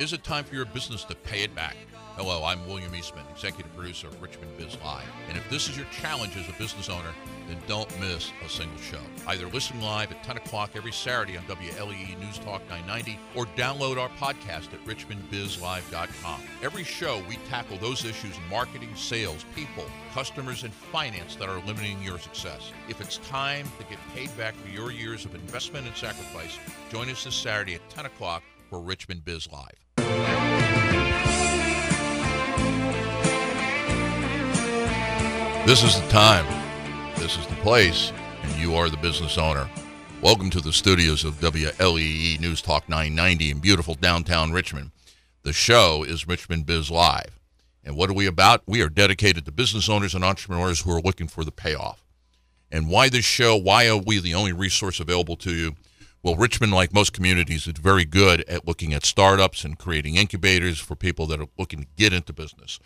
Is it time for your business to pay it back? Hello, I'm William Eastman, executive producer of Richmond Biz Live. And if this is your challenge as a business owner, then don't miss a single show. Either listen live at 10 o'clock every Saturday on WLEE News Talk 990 or download our podcast at richmondbizlive.com. Every show, we tackle those issues in marketing, sales, people, customers, and finance that are limiting your success. If it's time to get paid back for your years of investment and sacrifice, join us this Saturday at 10 o'clock for Richmond Biz Live. This is the time. This is the place, and you are the business owner. Welcome to the studios of WLEE News Talk 990 in beautiful downtown Richmond. The show is Richmond Biz Live. And what are we about? We are dedicated to business owners and entrepreneurs who are looking for the payoff. And why this show? Why are we the only resource available to you? Well, Richmond, like most communities, is very good at looking at startups and creating incubators for people that are looking to get into business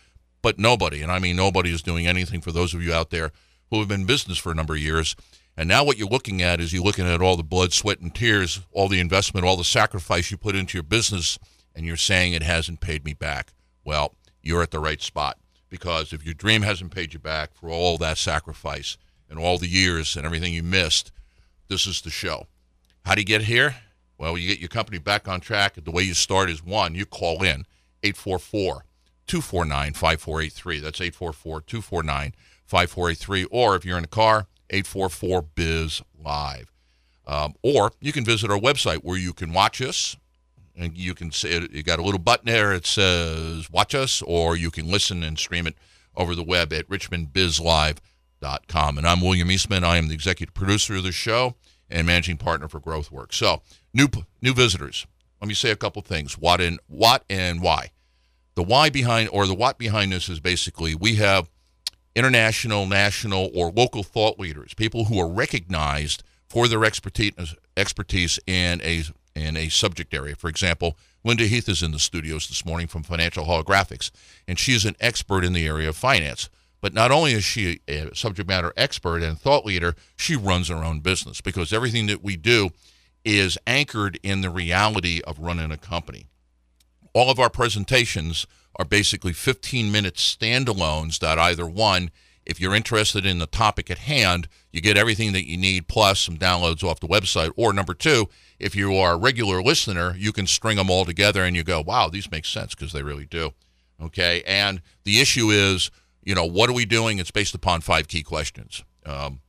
but nobody, and I mean nobody, is doing anything for those of you out there who have been in business for a number of years. And now what you're looking at is you're looking at all the blood, sweat, and tears, all the investment, all the sacrifice you put into your business, and you're saying it hasn't paid me back. Well, you're at the right spot because if your dream hasn't paid you back for all that sacrifice and all the years and everything you missed, this is the show. How do you get here? Well, you get your company back on track. The way you start is one, you call in 844 249 5483. That's 844 249 5483. Or if you're in a car, 844 Biz Live. Um, or you can visit our website where you can watch us. And you can say you got a little button there. It says watch us, or you can listen and stream it over the web at richmondbizlive.com. And I'm William Eastman. I am the executive producer of the show and managing partner for GrowthWorks. So, new new visitors. Let me say a couple things. What and what and why. The why behind or the what behind this is basically we have international, national, or local thought leaders, people who are recognized for their expertise expertise in a in a subject area. For example, Linda Heath is in the studios this morning from Financial Holographics, and she is an expert in the area of finance. But not only is she a subject matter expert and thought leader, she runs her own business because everything that we do is anchored in the reality of running a company all of our presentations are basically 15 minute standalones that either one, if you're interested in the topic at hand, you get everything that you need plus some downloads off the website. Or number two, if you are a regular listener, you can string them all together and you go, wow, these make sense because they really do. Okay. And the issue is, you know, what are we doing? It's based upon five key questions. Um,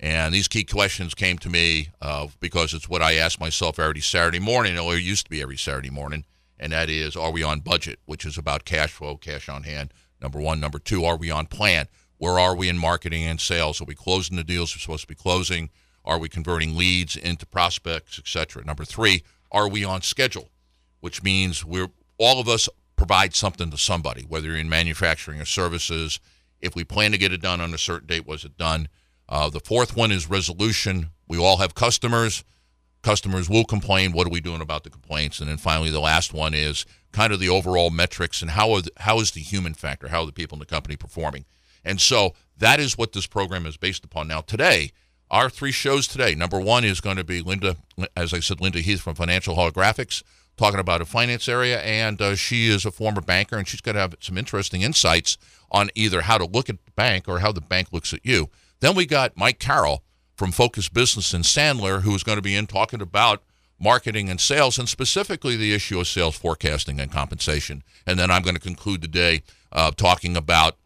and these key questions came to me uh, because it's what I ask myself every Saturday morning, or it used to be every Saturday morning and that is are we on budget, which is about cash flow, cash on hand. Number one. Number two, are we on plan? Where are we in marketing and sales? Are we closing the deals we're supposed to be closing? Are we converting leads into prospects, etc.? Number three, are we on schedule? Which means we're all of us provide something to somebody, whether you're in manufacturing or services. If we plan to get it done on a certain date, was it done? Uh, the fourth one is resolution. We all have customers customers will complain. What are we doing about the complaints? And then finally, the last one is kind of the overall metrics and how the, how is the human factor? How are the people in the company performing? And so that is what this program is based upon. Now, today, our three shows today. Number one is going to be Linda, as I said, Linda Heath from Financial Holographics, talking about a finance area, and uh, she is a former banker, and she's going to have some interesting insights on either how to look at the bank or how the bank looks at you. Then we got Mike Carroll from Focus Business in Sandler, who is going to be in talking about marketing and sales, and specifically the issue of sales forecasting and compensation. And then I'm going to conclude the day uh, talking about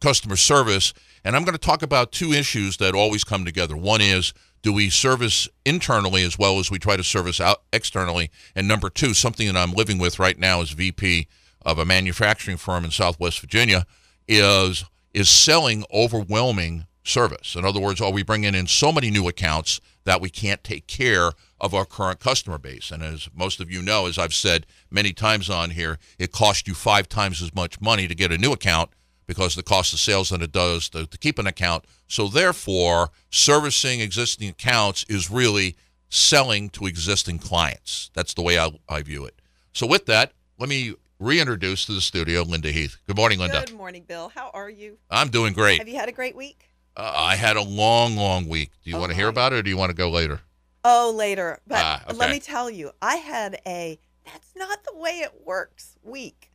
customer service. And I'm going to talk about two issues that always come together. One is, do we service internally as well as we try to service out externally? And number two, something that I'm living with right now as VP of a manufacturing firm in Southwest Virginia, is is selling overwhelming service. In other words, are we bringing in so many new accounts that we can't take care of our current customer base? And as most of you know, as I've said many times on here, it costs you five times as much money to get a new account because the cost of sales than it does to, to keep an account. So therefore, servicing existing accounts is really selling to existing clients. That's the way I, I view it. So with that, let me reintroduce to the studio Linda Heath. Good morning, Linda. Good morning, Bill. How are you? I'm doing great. Have you had a great week? Uh, I had a long, long week. Do you Oh, want to hear about it or do you want to go later? Oh, later. But Ah, okay. let me tell you, I had a That's not the way it works. Week.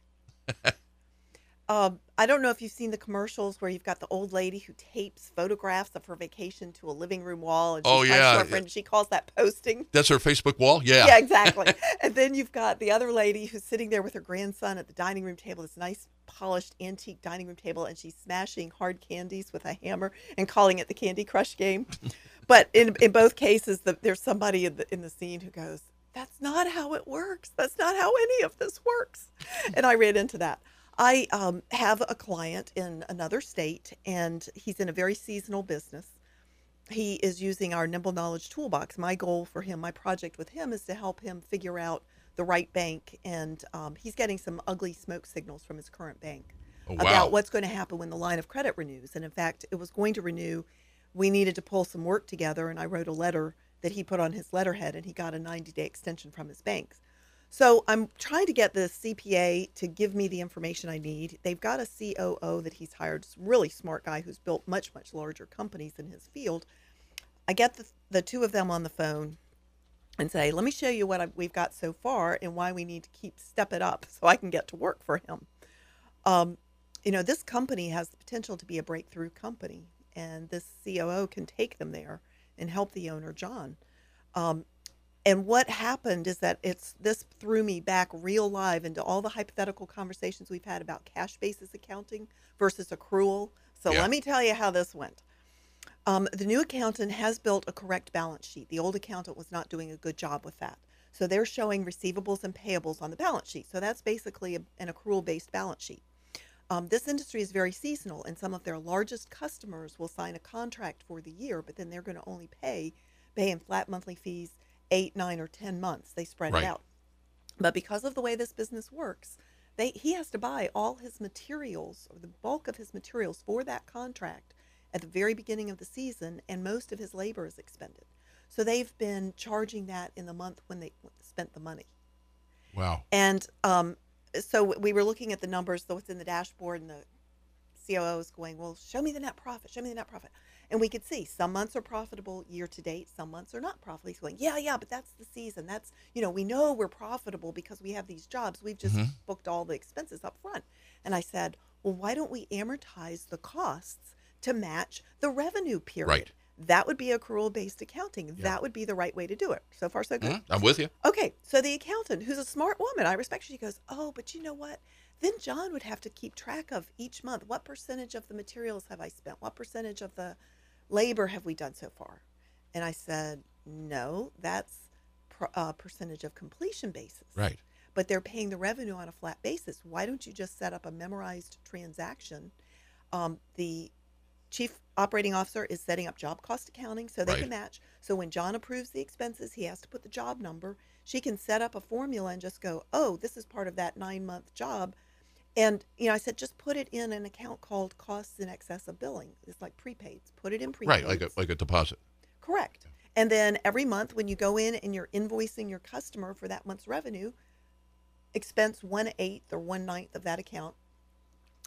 um, I don't know if you've seen the commercials where you've got the old lady who tapes photographs of her vacation to a living room wall, and Oh, yeah. her friend, She calls that posting. That's her Facebook wall? Yeah. Yeah, exactly. and then you've got the other lady who's sitting there with her grandson at the dining room table, this nice polished antique dining room table, and she's smashing hard candies with a hammer and calling it the Candy Crush game. but in in both cases, the, there's somebody in the in the scene who goes, "That's not how it works. That's not how any of this works." And I ran into that. I um, have a client in another state, and he's in a very seasonal business he is using our nimble knowledge toolbox my goal for him my project with him is to help him figure out the right bank and um, he's getting some ugly smoke signals from his current bank Oh, wow. about what's going to happen when the line of credit renews. And in fact it was going to renew. We needed to pull some work together and i wrote a letter that he put on his letterhead and he got a 90 day extension from his banks. So i'm trying to get the cpa to give me the information i need. They've got a coo that he's hired. Really smart guy who's built much much larger companies in his field. I get the, the two of them on the phone and say, let me show you what I, we've got so far and why we need to keep step it up so I can get to work for him. Um, you know, this company has the potential to be a breakthrough company, and this COO can take them there and help the owner, John. Um, and what happened is that it's this threw me back real live into all the hypothetical conversations we've had about cash basis accounting versus accrual. So Yeah. let me tell you how this went. Um, the new accountant has built a correct balance sheet. The old accountant was not doing a good job with that. So they're showing receivables and payables on the balance sheet. So that's basically a, an accrual based balance sheet. Um, this industry is very seasonal, and some of their largest customers will sign a contract for the year, but then they're going to only pay pay in flat monthly fees eight, nine, or ten months. They spread Right. it out. But because of the way this business works, they he has to buy all his materials or the bulk of his materials for that contract at the very beginning of the season, and most of his labor is expended. So they've been charging that in the month when they spent the money. Wow. And um, so we were looking at the numbers, so what's in the dashboard, and the COO is going, Well, show me the net profit, show me the net profit. And we could see some months are profitable year to date, some months are not profitable. He's going, Yeah, yeah, but that's the season. That's, you know, we know we're profitable because we have these jobs. We've just Mhm. booked all the expenses up front. And I said, Well, why don't we amortize the costs to match the revenue period? Right. That would be accrual based accounting. That would be the right way to do it. So far, so good. Mhm. I'm with you. Okay, so the accountant, who's a smart woman, I respect, she goes, Oh, but you know what? Then John would have to keep track of each month. What percentage of the materials have I spent? What percentage of the labor have we done so far? And I said, No, that's per, uh, percentage of completion basis. Right. But they're paying the revenue on a flat basis. Why don't you just set up a memorized transaction? Um, the chief operating officer is setting up job cost accounting so they Right. can match. So when John approves the expenses, he has to put the job number. She can set up a formula and just go, oh, this is part of that nine month job. And, you know, I said, just put it in an account called costs in excess of billing. It's like prepaids. Put it in prepaids. Right. Like a like a deposit. Correct. And then every month when you go in and you're invoicing your customer for that month's revenue, expense one eighth or one ninth of that account.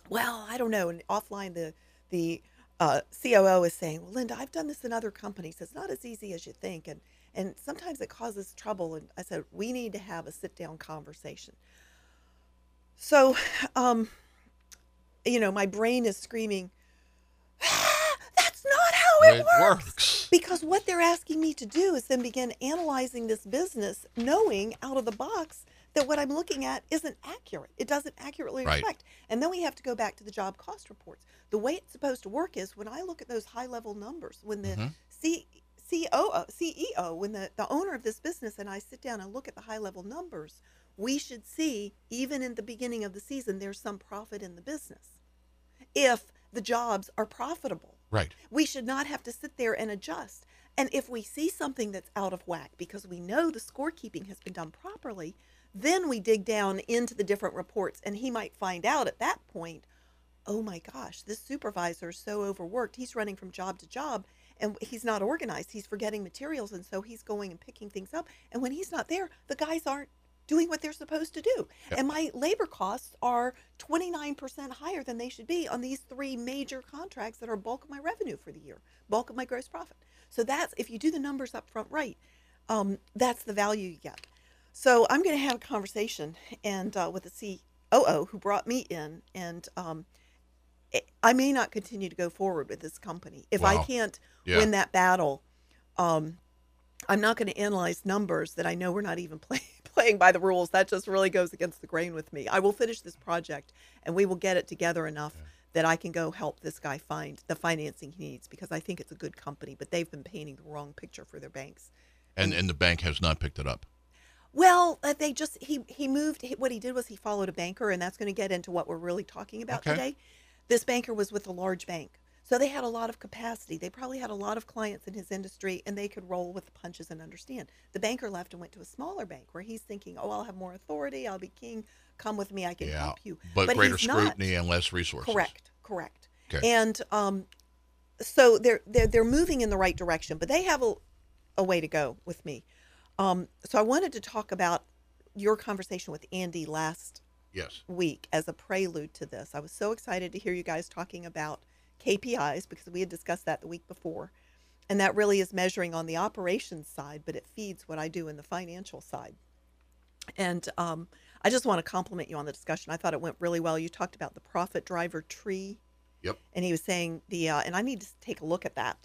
Well, I don't know. And offline, the the uh, COO is saying, "Well, Linda, I've done this in other companies. It's not as easy as you think, and and sometimes it causes trouble." And I said, "We need to have a sit down conversation." So, um, you know, my brain is screaming, "Ah, "That's not how it, It works. works. Because what they're asking me to do is then begin analyzing this business, knowing out of the box that what I'm looking at isn't accurate. It doesn't accurately Right. reflect. And then we have to go back to the job cost reports. The way it's supposed to work is when I look at those high level numbers, when the Mhm. C, COO, CEO, when the, the owner of this business and I sit down and look at the high level numbers, we should see, even in the beginning of the season, there's some profit in the business. If the jobs are profitable Right. we should not have to sit there and adjust. And if we see something that's out of whack because we know the scorekeeping has been done properly, then we dig down into the different reports and he might find out at that point, oh my gosh, this supervisor is so overworked. He's running from job to job and he's not organized. He's forgetting materials and so he's going and picking things up. And when he's not there, the guys aren't doing what they're supposed to do. Yep. And my labor costs are 29% higher than they should be on these three major contracts that are bulk of my revenue for the year, bulk of my gross profit. So that's if you do the numbers up front right, um, that's the value you get. So I'm going to have a conversation and uh, with the COO who brought me in, and um, I may not continue to go forward with this company if I can't Yeah. win that battle. Um, I'm not going to analyze numbers that I know we're not even play, playing by the rules. That just really goes against the grain with me. I will finish this project, and we will get it together enough that I can go help this guy find the financing he needs because I think it's a good company, but they've been painting the wrong picture for their banks. And and the bank has not picked it up. Well, uh, they just he he moved. He, what he did was he followed a banker, and that's going to get into what we're really talking about Okay. today. This banker was with a large bank, so they had a lot of capacity. They probably had a lot of clients in his industry, and they could roll with the punches and understand. The banker left and went to a smaller bank where he's thinking, "Oh, I'll have more authority. I'll be king. Come with me. I can Yeah. help you." But, greater he's not. scrutiny and less resources. Correct. Correct. Okay. And um, so they're they're they're moving in the right direction, but they have a, a way to go with me. Um, so I wanted to talk about your conversation with Andy last Yes. week as a prelude to this. I was so excited to hear you guys talking about KPIs because we had discussed that the week before. And that really is measuring on the operations side, but it feeds what I do in the financial side. And um, I just want to compliment you on the discussion. I thought it went really well. You talked about the profit driver tree Yep. and he was saying the uh, and I need to take a look at that.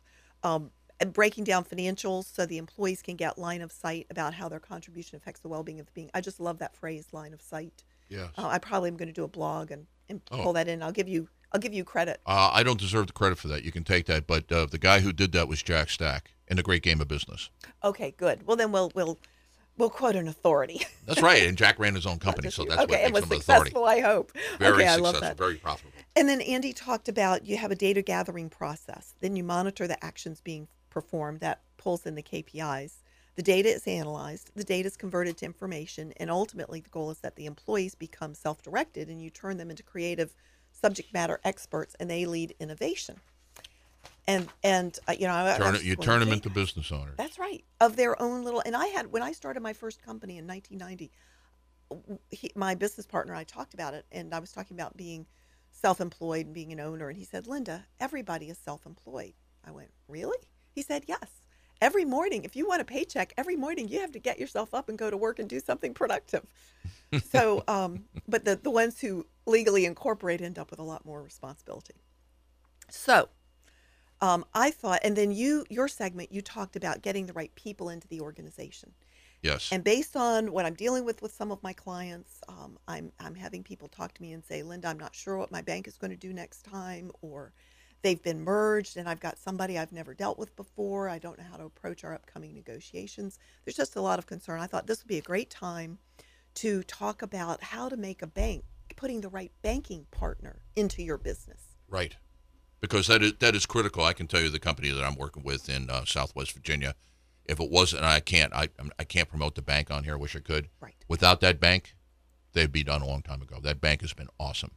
Um, breaking down financials so the employees can get line of sight about how their contribution affects the well-being of the being. I just love that phrase, line of sight. Yes. Uh, I probably am going to do a blog and, and Oh. pull that in. I'll give you I'll give you credit. Uh, I don't deserve the credit for that. You can take that, but uh, the guy who did that was Jack Stack in the Great Game of Business. Okay, good. Well, then we'll we'll we'll quote an authority. That's right. And Jack ran his own company, so that's okay, what makes was him an authority. I hope. Very okay, I successful, love that. very profitable. And then Andy talked about you have a data gathering process. Then you monitor the actions being performed that pulls in the KPIs. The data is analyzed, the data is converted to information, and ultimately the goal is that the employees become self directed and you turn them into creative subject matter experts and they lead innovation. And, and uh, you know, I- I Turn was it, you turn them into business owners. That's right. Of their own little. And I had when I started my first company in 1990, he, my business partner I talked about it, and I was talking about being self-employed and being an owner, and he said, "Linda, everybody is self-employed." I went, "Really?" He said, "Yes." Every morning, if you want a paycheck, every morning you have to get yourself up and go to work and do something productive. so, um, but the, the ones who legally incorporate end up with a lot more responsibility. So, um, I thought, and then you, your segment, you talked about getting the right people into the organization. Yes. And based on what I'm dealing with with some of my clients, um, I'm I'm having people talk to me and say, Linda, I'm not sure what my bank is going to do next time, or they've been merged and I've got somebody I've never dealt with before. I don't know how to approach our upcoming negotiations. There's just a lot of concern. I thought this would be a great time to talk about how to make a bank, putting the right banking partner into your business. Right. Because that is that is critical. I can tell you the company that I'm working with in uh, Southwest Virginia. If it wasn't, and I can't, I I can't promote the bank on here. I wish I could. Right. Without that bank, they'd be done a long time ago. That bank has been awesome.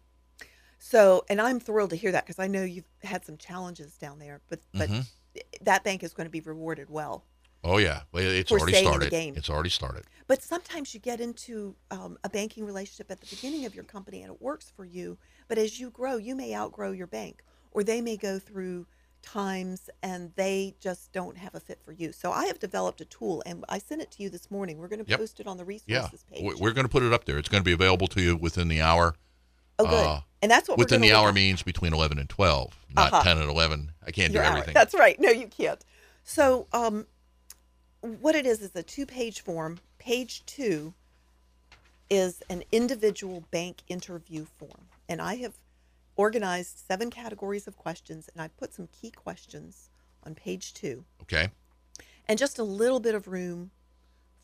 So, and I'm thrilled to hear that because I know you've had some challenges down there, but but Mhm. that bank is going to be rewarded well. Oh yeah, Well, it's For already staying in the started. game. It's already started. But sometimes you get into um, a banking relationship at the beginning of your company and it works for you. But as you grow, you may outgrow your bank or they may go through times and they just don't have a fit for you. So I have developed a tool and I sent it to you this morning. We're going to Yep. post it on the Yeah, resources page. We- we're going to put it up there. It's going to be available to you within the hour. Oh, good. uh, and that's what within the hour at. means between 11 and 12, not Uh-huh. 10 and 11. I can't do Your hour. everything. That's right. No, you can't. So, um, what it is is a two-page form. Page two is an individual bank interview form, and I have organized seven categories of questions, and I put some key questions on page two, okay. and just a little bit of room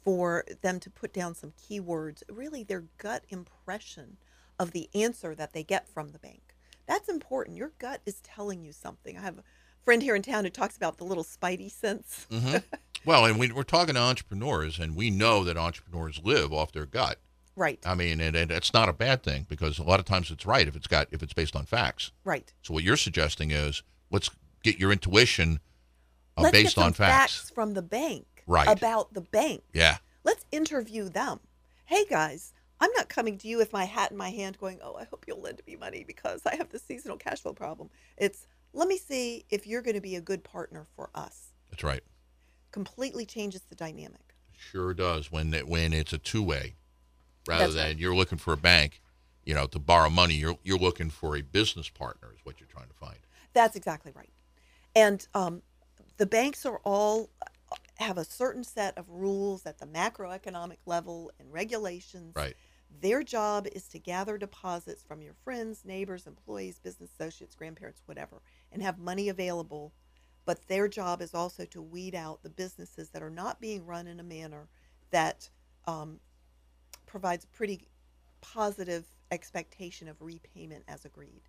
for them to put down some keywords, really their gut impression of the answer that they get from the bank. That's important. Your gut is telling you something. I have a friend here in town who talks about the little spidey sense. hmm well, and we, we're talking to entrepreneurs, and we know that entrepreneurs live off their gut. Right, I mean, and, and it's not a bad thing because a lot of times it's right if it's got if it's based on facts. right. So what you're suggesting is let's get your intuition uh, Let's based on facts. from the bank Right. about the bank. Yeah. Let's interview them. Hey guys, I'm not coming to you with my hat in my hand going, "Oh, I hope you'll lend me money because I have this seasonal cash flow problem." It's, "Let me see if you're going to be a good partner for us." That's right. Completely changes the dynamic. sure does. When it, when it's a two way, rather That's than right. you're looking for a bank, you know, to borrow money, you're you're looking for a business partner is what you're trying to find. That's exactly right. And um, the banks are all have a certain set of rules at the macroeconomic level and regulations. Right. Their job is to gather deposits from your friends, neighbors, employees, business associates, grandparents, whatever, and have money available. But their job is also to weed out the businesses that are not being run in a manner that um, provides a pretty positive expectation of repayment as agreed.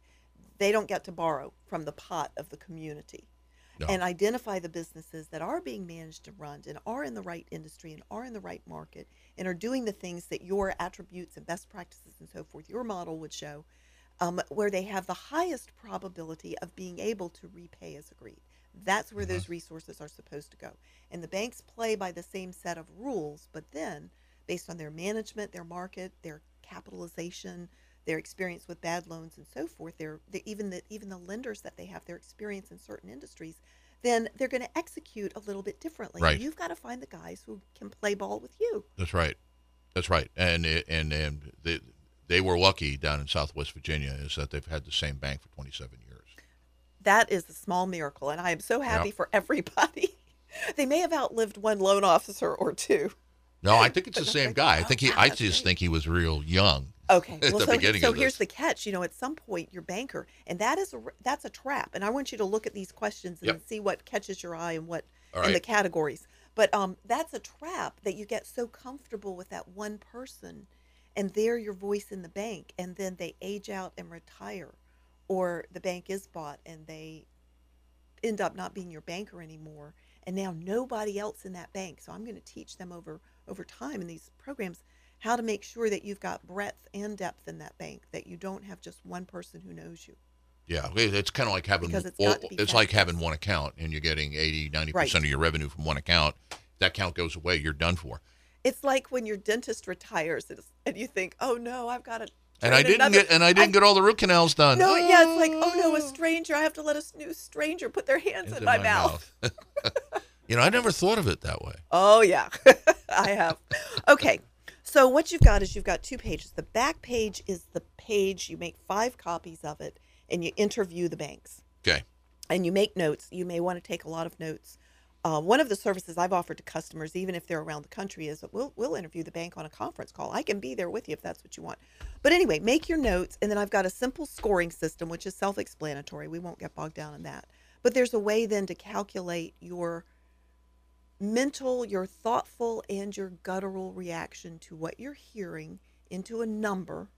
They don't get to borrow from the pot of the community. No. And identify the businesses that are being managed and run and are in the right industry and are in the right market and are doing the things that your attributes and best practices and so forth, your model would show, um, where they have the highest probability of being able to repay as agreed. That's where those resources are supposed to go. And the banks play by the same set of rules, but then based on their management, their market, their capitalization, their experience with bad loans and so forth, their, the, even the even the lenders that they have, their experience in certain industries, then they're going to execute a little bit differently. Right. You've got to find the guys who can play ball with you. That's right. That's right. And it- and and they they were lucky down in Southwest Virginia is that they've had the same bank for 27 years. That is a small miracle, and I am so happy Yep. for everybody. they may have outlived one loan officer or two. No, I think it's the same guy. I think he. I just think he was real young. Okay. Well, so, so here's the catch. You know, at some point, your banker, and that is a that's a trap. And I want you to look at these questions and Yep. see what catches your eye and what All and the categories. But um, that's a trap that you get so comfortable with that one person, and they're your voice in the bank, and then they age out and retire, or the bank is bought and they end up not being your banker anymore and now nobody else in that bank so i'm going to teach them over over time in these programs how to make sure that you've got breadth and depth in that bank that you don't have just one person who knows you Yeah, it's kind of like having it's all- got to be it's like having one account and you're getting 80, 90 Right. percent of your revenue from one account. That account goes away, you're done for. it's like when your dentist retires and and you think oh no i've got to And I didn't get and I didn't get all the root canals done. no yeah it's like oh no a oh. stranger i have to let a new stranger put their hands Into in my, mouth. you know, I never thought of it that way. Oh yeah, I have. Okay, so what you've got is you've got two pages. The back page is the page you make five copies of it, and you interview the banks, Okay. and you make notes. You may want to take a lot of notes. Uh, one of the services I've offered to customers, even if they're around the country, is that we'll we'll interview the bank on a conference call. I can be there with you if that's what you want. But anyway, make your notes, and then I've got a simple scoring system, which is self-explanatory. We won't get bogged down in that. But there's a way then to calculate your mental, your thoughtful, and your guttural reaction to what you're hearing into a number.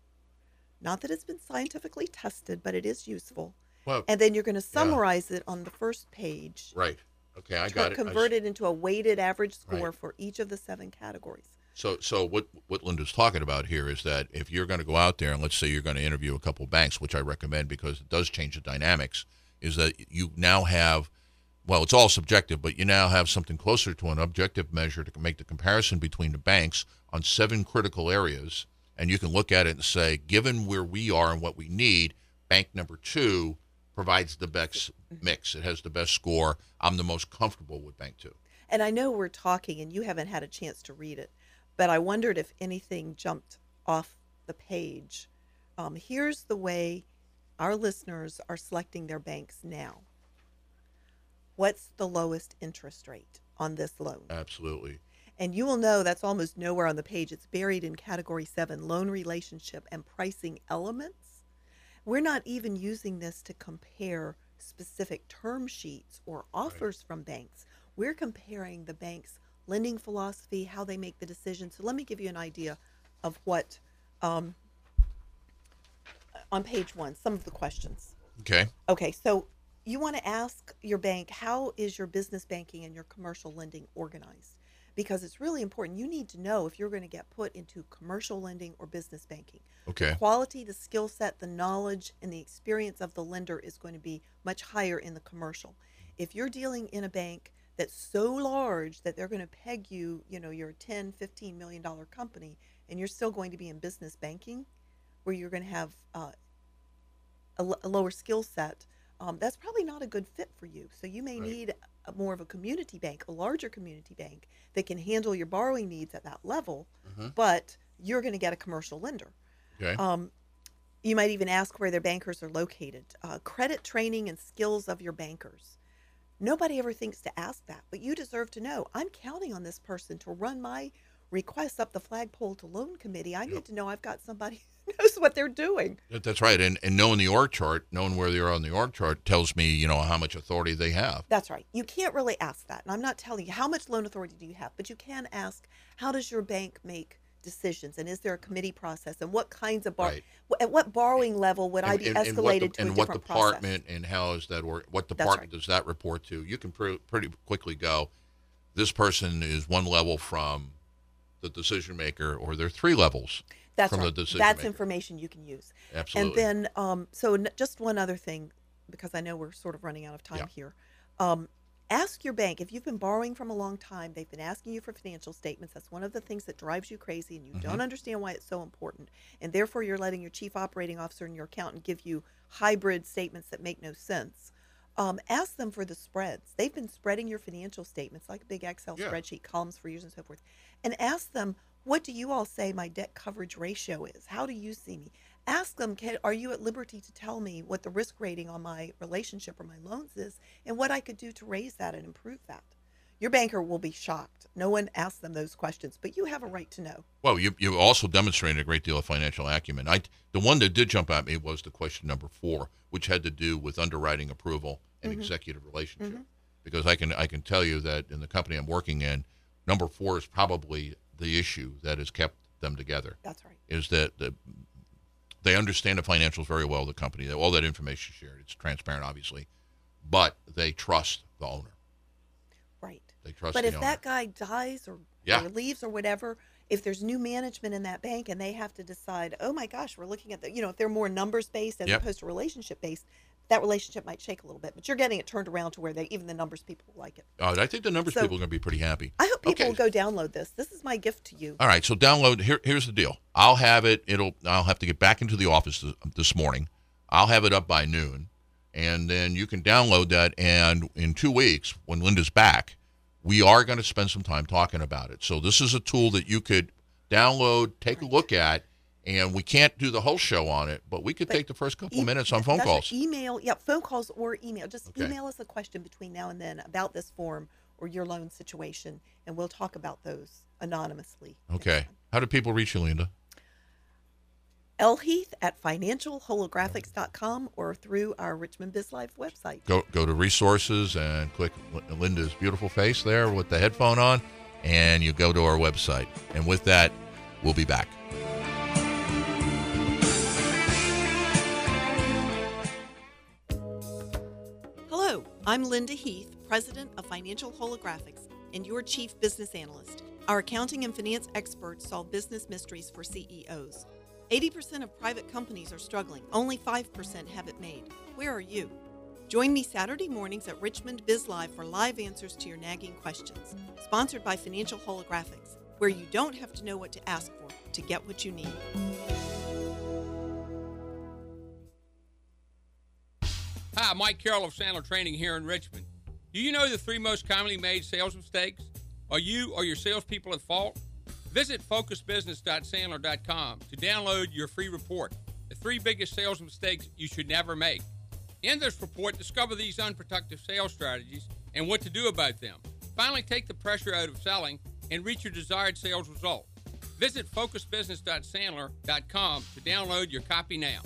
Not that it's been scientifically tested, but it is useful. Well, And then you're going to summarize it on the first page. right. Okay, I got it. Convert it into a weighted average score Right. for each of the seven categories. So, so what what Linda's talking about here is that if you're going to go out there and let's say you're going to interview a couple banks, which I recommend because it does change the dynamics, is that you now have, well, it's all subjective, but you now have something closer to an objective measure to make the comparison between the banks on seven critical areas, and you can look at it and say, given where we are and what we need, bank number two provides the best mix. It has the best score. I'm the most comfortable with bank two. And I know we're talking and you haven't had a chance to read it, but I wondered if anything jumped off the page. Um, here's the way our listeners are selecting their banks now. What's the lowest interest rate on this loan? Absolutely. And you will know that's almost nowhere on the page. It's buried in category seven loan relationship and pricing elements. We're not even using this to compare specific term sheets or offers from banks. We're comparing the bank's lending philosophy, how they make the decisions. So let me give you an idea of what, um, on page one, some of the questions. Okay. Okay, so you want to ask your bank how is your business banking and your commercial lending organized? Because it's really important. You need to know if you're going to get put into commercial lending or business banking. Okay. the Quality, the skill set, the knowledge, and the experience of the lender is going to be much higher in the commercial. If you're dealing in a bank that's so large that they're going to peg you, you know, you're a 10, 15 million dollar company and you're still going to be in business banking where you're going to have uh, a, lower skill set, um, that's probably not a good fit for you. So you may Right. need a, more of a community bank, a larger community bank that can handle your borrowing needs at that level, but you're going to get a commercial lender. Okay. Um, you might even ask where their bankers are located. Uh, credit training and skills of your bankers. Nobody ever thinks to ask that, but you deserve to know. I'm counting on this person to run my requests up the flagpole to loan committee. I need to know I've got somebody who knows what they're doing. That's right. And and knowing the org chart, knowing where they are on the org chart tells me, you know, how much authority they have. That's right. You can't really ask that. And I'm not telling you how much loan authority do you have, but you can ask how does your bank make decisions and is there a committee process and what kinds of bar- Right. at what borrowing level would I be and, and escalated what, the- to and what department and how is that or what department right. does that report to? You can pr- pretty quickly go. This person is one level from the decision maker, or they're three levels? That's from right. the decision That's maker. information you can use. Absolutely. And then, um, so n- just one other thing, because I know we're sort of running out of time Yeah. here. Um, ask your bank if you've been borrowing from a long time. They've been asking you for financial statements. That's one of the things that drives you crazy, and you Mm-hmm. don't understand why it's so important. And therefore, you're letting your chief operating officer and your accountant give you hybrid statements that make no sense. Um, ask them for the spreads. They've been spreading your financial statements like a big Excel Yeah. spreadsheet, columns for years and so forth. And ask them, what do you all say my debt coverage ratio is? How do you see me? Ask them, can, are you at liberty to tell me what the risk rating on my relationship or my loans is and what I could do to raise that and improve that? Your banker will be shocked. No one asks them those questions, but you have a right to know. Well, you you also demonstrated a great deal of financial acumen. I the one that did jump at me was the question number four, which had to do with underwriting approval and Mm-hmm. executive relationship. Because I can I can tell you that in the company I'm working in, number four is probably the issue that has kept them together. That's right. Is that the, they understand the financials very well. The company, all that information is shared. It's transparent, obviously, but they trust the owner. Right. They trust But the if owner. that guy dies or, Yeah. or leaves or whatever, if there's new management in that bank and they have to decide, oh my gosh, we're looking at the, you know, if they're more numbers based as Yep. opposed to relationship based, that relationship might shake a little bit. But you're getting it turned around to where they even the numbers people like it. Uh, I think the numbers So- people are going to be pretty happy. I hope people Okay. will go download this. This is my gift to you. All right, so download. Here, here's the deal. I'll have it. It'll. I'll have to get back into the office this, this morning. I'll have it up by noon, and then you can download that. And in two weeks, when Linda's back, we are going to spend some time talking about it. So this is a tool that you could download, take a look at, and we can't do the whole show on it, but we could But take the first couple E- minutes on phone calls. Email, yeah, phone calls or email. Just Okay. email us a question between now and then about this form or your loan situation, and we'll talk about those anonymously. Okay. How do people reach you, Linda? Elheath at financialholographics.com or through our Richmond Biz Live website. go go to resources and click Linda's beautiful face there with the headphone on, and you go to our website. And with that, we'll be back. Hello, I'm Linda Heath, President of Financial Holographics and your Chief Business Analyst. Our accounting and finance experts solve business mysteries for CEOs. 80% of private companies are struggling, only 5% have it made. Where are you? Join me Saturday mornings at Richmond Biz Live for live answers to your nagging questions. Sponsored by Financial Holographics, where you don't have to know what to ask for to get what you need. Hi, Mike Carroll of Sandler Training here in Richmond. Do you know the three most commonly made sales mistakes? Are you or your salespeople at fault? Visit focusbusiness.sandler.com to download your free report, The Three Biggest Sales Mistakes You Should Never Make. In this report, discover these unproductive sales strategies and what to do about them. Finally, take the pressure out of selling and reach your desired sales result. Visit focusbusiness.sandler.com to download your copy now.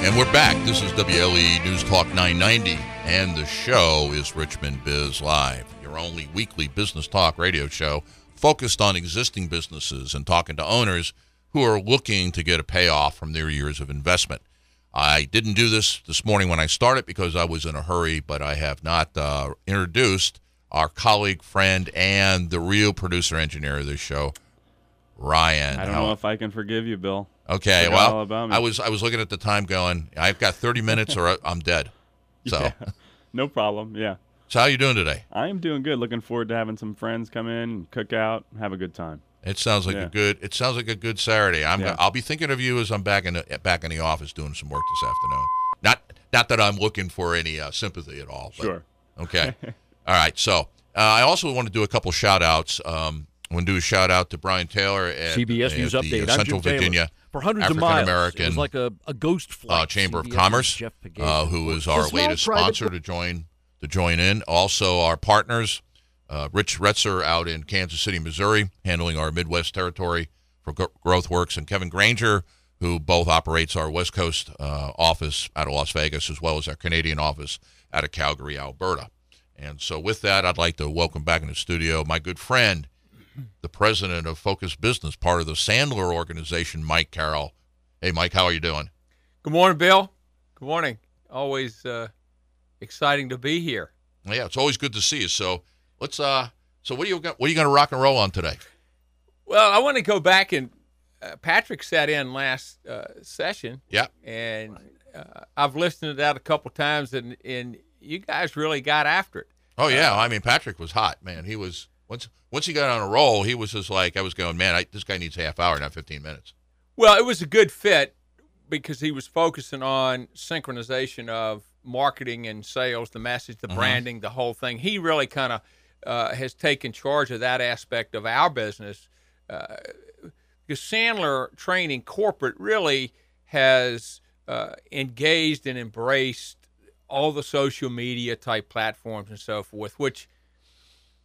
And we're back. This is WLEE News Talk 990, and the show is Richmond Biz Live, your only weekly business talk radio show focused on existing businesses and talking to owners who are looking to get a payoff from their years of investment. I didn't do this this morning when I started because I was in a hurry, but I have not uh, introduced our colleague, friend, and the real producer engineer of this show, Ryan. I don't know if I can forgive you, Bill. Okay, Forgot well, all about me. I was I was looking at the time, going, I've got 30 minutes, or I'm dead. So, Yeah. No problem. Yeah. so how you doing today? I am doing good. Looking forward to having some friends come in, cook out, have a good time. It sounds like a good. It sounds like a good Saturday. I'm. Yeah. I'll be thinking of you as I'm back in the back in the office doing some work this afternoon. Not Not that I'm looking for any uh, sympathy at all. But, Sure. Okay. all right. So uh, I also want to do a couple shout outs. Um, I want to do a shout out to Brian Taylor at CBS at News the, Update. uh, I'm Central Jim Taylor. Virginia For hundreds of African miles, it American was like a, a ghost flight. uh, Chamber of Commerce, Jeff Pegues uh, who was was a our small latest private sponsor to join to join in. Also, our partners, uh, Rich Retzer out in Kansas City, Missouri, handling our Midwest territory for Gro- GrowthWorks, and Kevin Granger, who both operates our West Coast uh, office out of Las Vegas as well as our Canadian office out of Calgary, Alberta. And so, with that, I'd like to welcome back in the studio my good friend, the president of Focus Business, part of the Sandler organization, Mike Carroll. Hey, Mike, how are you doing? Good morning, Bill. Good morning. Always uh, exciting to be here. Yeah, it's always good to see you. So let's uh so what are you got what are you gonna rock and roll on today? Well, I want to go back and uh, Patrick sat in last uh, session, Yeah. and uh, I've listened to that a couple times, and and you guys really got after it. Oh yeah. I mean Patrick was hot, man. He was once once he got on a roll, he was just like I was going, Man, I, this guy needs a half hour, not fifteen minutes. Well, it was a good fit because he was focusing on synchronization of marketing and sales, the message, the branding, the whole thing. He really kind of uh, has taken charge of that aspect of our business. Uh, because Sandler Training Corporate really has uh, engaged and embraced all the social media type platforms and so forth, which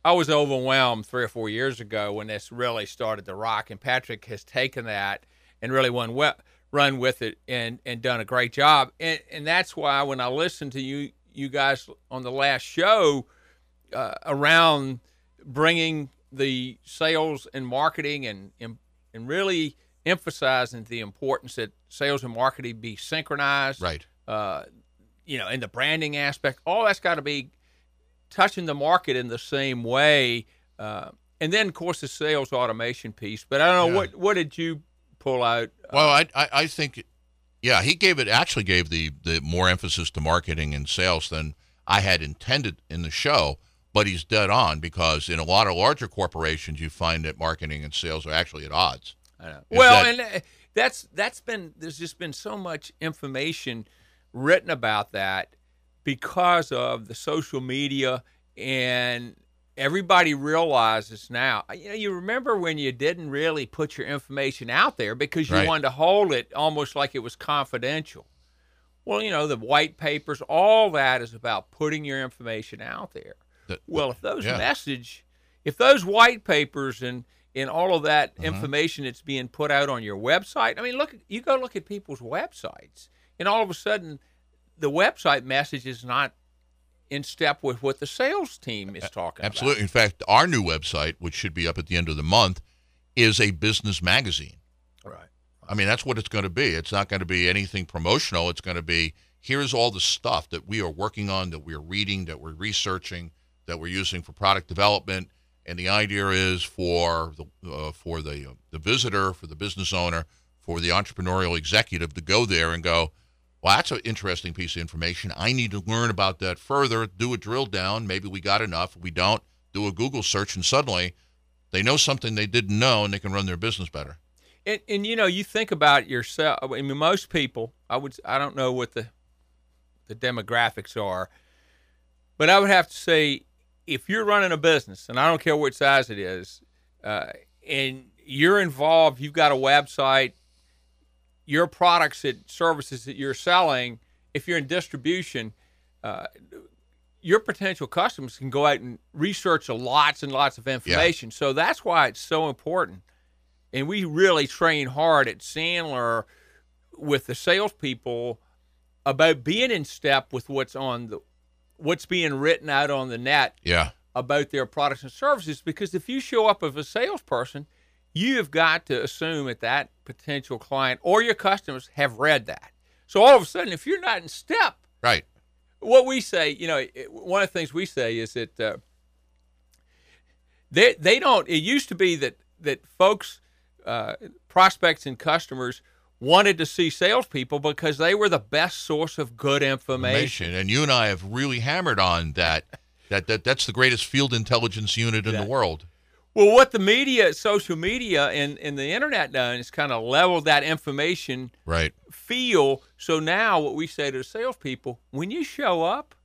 I was overwhelmed three or four years ago when this really started to rock. And Patrick has taken that and really won we- run with it and, and done a great job. And, and that's why when I listened to you you guys on the last show uh, around bringing the sales and marketing and, and and really emphasizing the importance that sales and marketing be synchronized. Right. Uh, you know, in the branding aspect, all that's got to be touching the market in the same way. Uh, and then, of course, the sales automation piece. But I don't know Yeah. what what did you pull out? Well, I, I I think yeah, he gave it actually gave the the more emphasis to marketing and sales than I had intended in the show. But he's dead on because in a lot of larger corporations, you find that marketing and sales are actually at odds. I know. Well, that- and uh, that's that's been there's just been so much information written about that because of the social media and everybody realizes now. You know, you remember when you didn't really put your information out there because you Right. wanted to hold it almost like it was confidential. Well, you know, the white papers, all that is about putting your information out there. That- Well, if those yeah. message, if those white papers and and all of that Mm-hmm. information that's being put out on your website, I mean, look, you go look at people's websites, and all of a sudden, the website message is not in step with what the sales team is talking about. Absolutely. In fact, our new website, which should be up at the end of the month, is a business magazine. Right. I mean, that's what it's going to be. It's not going to be anything promotional. It's going to be here's all the stuff that we are working on, that we're reading, that we're researching, that we're using for product development. And the idea is for the uh, for the uh, the visitor, for the business owner, for the entrepreneurial executive to go there and go, well, that's an interesting piece of information. I need to learn about that further. Do a drill down. Maybe we got enough. We don't, do a Google search, and suddenly they know something they didn't know, and they can run their business better. And, and you know, you think about yourself. I mean, most people, I would, I don't know what the the demographics are, but I would have to say, if you're running a business, and I don't care what size it is, uh, and you're involved, you've got a website, your products and services that you're selling, if you're in distribution, uh, your potential customers can go out and research lots and lots of information. So that's why it's so important and we really train hard at Sandler with the salespeople about being in step with what's on the what's being written out on the net Yeah. about their products and services. Because if you show up as a salesperson, you have got to assume that that potential client or your customers have read that. So all of a sudden, if you're not in step, Right. what we say, you know, one of the things we say is that uh, they they don't. It used to be that that folks, uh, prospects and customers wanted to see salespeople because they were the best source of good information. information. And you and I have really hammered on that. That, that that's the greatest field intelligence unit in the world. Well, what the media, social media, and, and the internet done is kind of leveled that information Right. feel. So now, what we say to the salespeople, when you show up,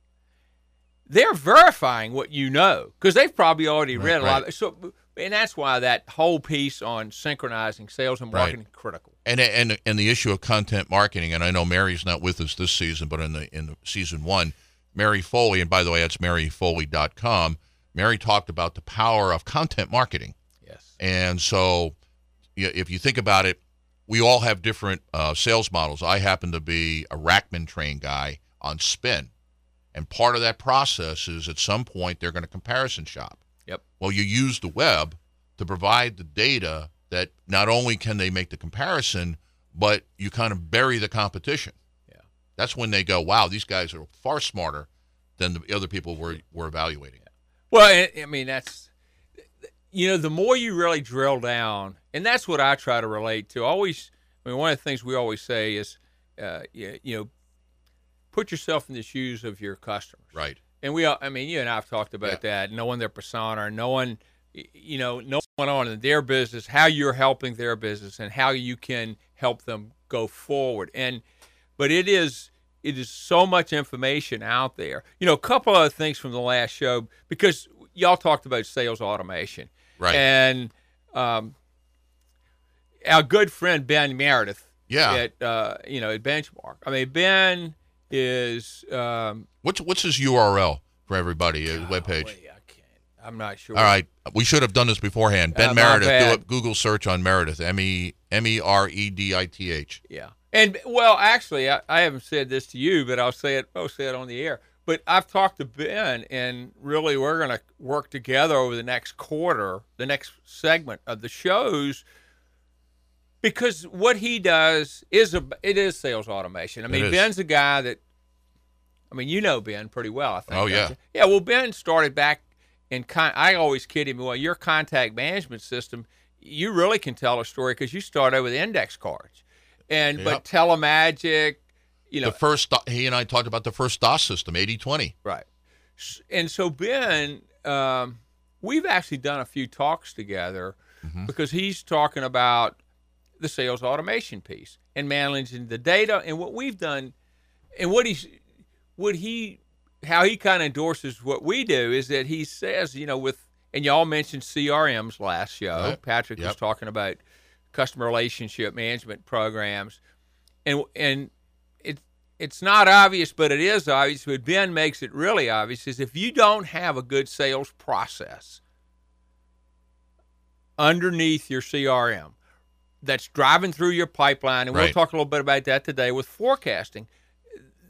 they're verifying what you know because they've probably already Right, read a lot. right. So, and that's why that whole piece on synchronizing sales and Right. marketing is critical. And and and the issue of content marketing, and I know Mary's not with us this season, but in the in the season one, Mary Foley, and by the way, that's maryfoley.com. Mary talked about the power of content marketing. Yes. And so, if you think about it, we all have different uh, sales models. I happen to be a Rackham trained guy on spin. And part of that process is at some point they're going to comparison shop. Yep. Well, you use the web to provide the data that not only can they make the comparison, but you kind of bury the competition. Yeah. That's when they go, wow, these guys are far smarter than the other people we're, we're evaluating. Well, I, mean, that's, you know, the more you really drill down, and that's what I try to relate to. Always, I mean, one of the things we always say is, uh, you, you know, put yourself in the shoes of your customers. Right. And we, all, I mean, you and I have talked about Yeah. that, knowing their persona, knowing, you know, knowing what's going on in their business, how you're helping their business, and how you can help them go forward. And, but it is, it is so much information out there. You know, a couple of things from the last show because y'all talked about sales automation, Right. And um, our good friend Ben Meredith, Yeah. at uh, you know at Benchmark. I mean, Ben is um, What's what's his URL for everybody? Uh, webpage. Golly, I can't. I'm not sure. All right, we should have done this beforehand. Ben Uh, Meredith, do a Google search on Meredith. M e m e r e d i t h. Yeah. And well, actually, I, I haven't said this to you, but I'll say it. I'll say it on the air. But I've talked to Ben, and really, we're going to work together over the next quarter, the next segment of the shows, because what he does is a it is sales automation. I mean. Ben's a guy that, I mean, you know Ben pretty well. I think. Oh, yeah. you? Yeah. Well, Ben started back in. Con- I always kid him. Well, your contact management system, you really can tell a story because you started with index cards, and Yep. but telemagic, you know, the first he and I talked about the first DOS system, 80-20. Right. And so Ben, um, we've actually done a few talks together Mm-hmm. because he's talking about the sales automation piece and managing the data and what we've done and what he's what he how he kind of endorses what we do is that he says, you know, with and y'all mentioned CRMs last show. Right. Patrick was talking about customer relationship management programs. And and it it's not obvious, but it is obvious. But Ben makes it really obvious is if you don't have a good sales process underneath your CRM that's driving through your pipeline, and we'll talk a little bit about that today with forecasting,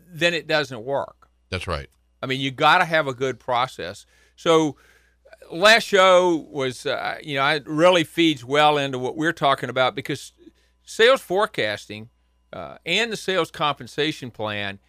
then it doesn't work. That's right. I mean, you got to have a good process. So, last show was, uh, you know, it really feeds well into what we're talking about because sales forecasting uh, and the sales compensation plan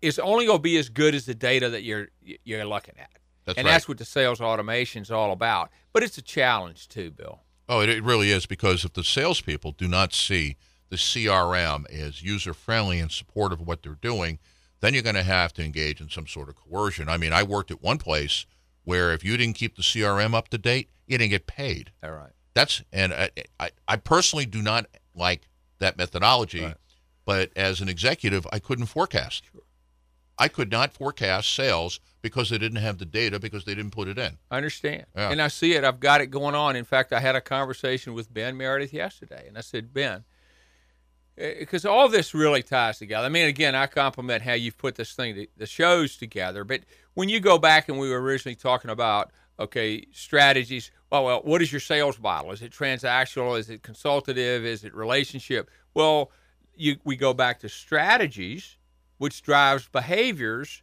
is only going to be as good as the data that you're you're looking at. That's and right. that's what the sales automation is all about. But it's a challenge too, Bill. Oh, it, it really is because if the salespeople do not see the CRM as user friendly and supportive of what they're doing, then you're going to have to engage in some sort of coercion. I mean, I worked at one place where if you didn't keep the CRM up to date, you didn't get paid. All right. That's and I, I, I personally do not like that methodology, Right. but as an executive, I couldn't forecast. Sure. I could not forecast sales because they didn't have the data because they didn't put it in. I understand. Yeah. And I see it. I've got it going on. In fact, I had a conversation with Ben Meredith yesterday, and I said, Ben, because all this really ties together. I mean, again, I compliment how you've put this thing, the shows together. But when you go back and we were originally talking about, okay, strategies. Well, well, what is your sales model? Is it transactional? Is it consultative? Is it relationship? Well, you, we go back to strategies, which drives behaviors.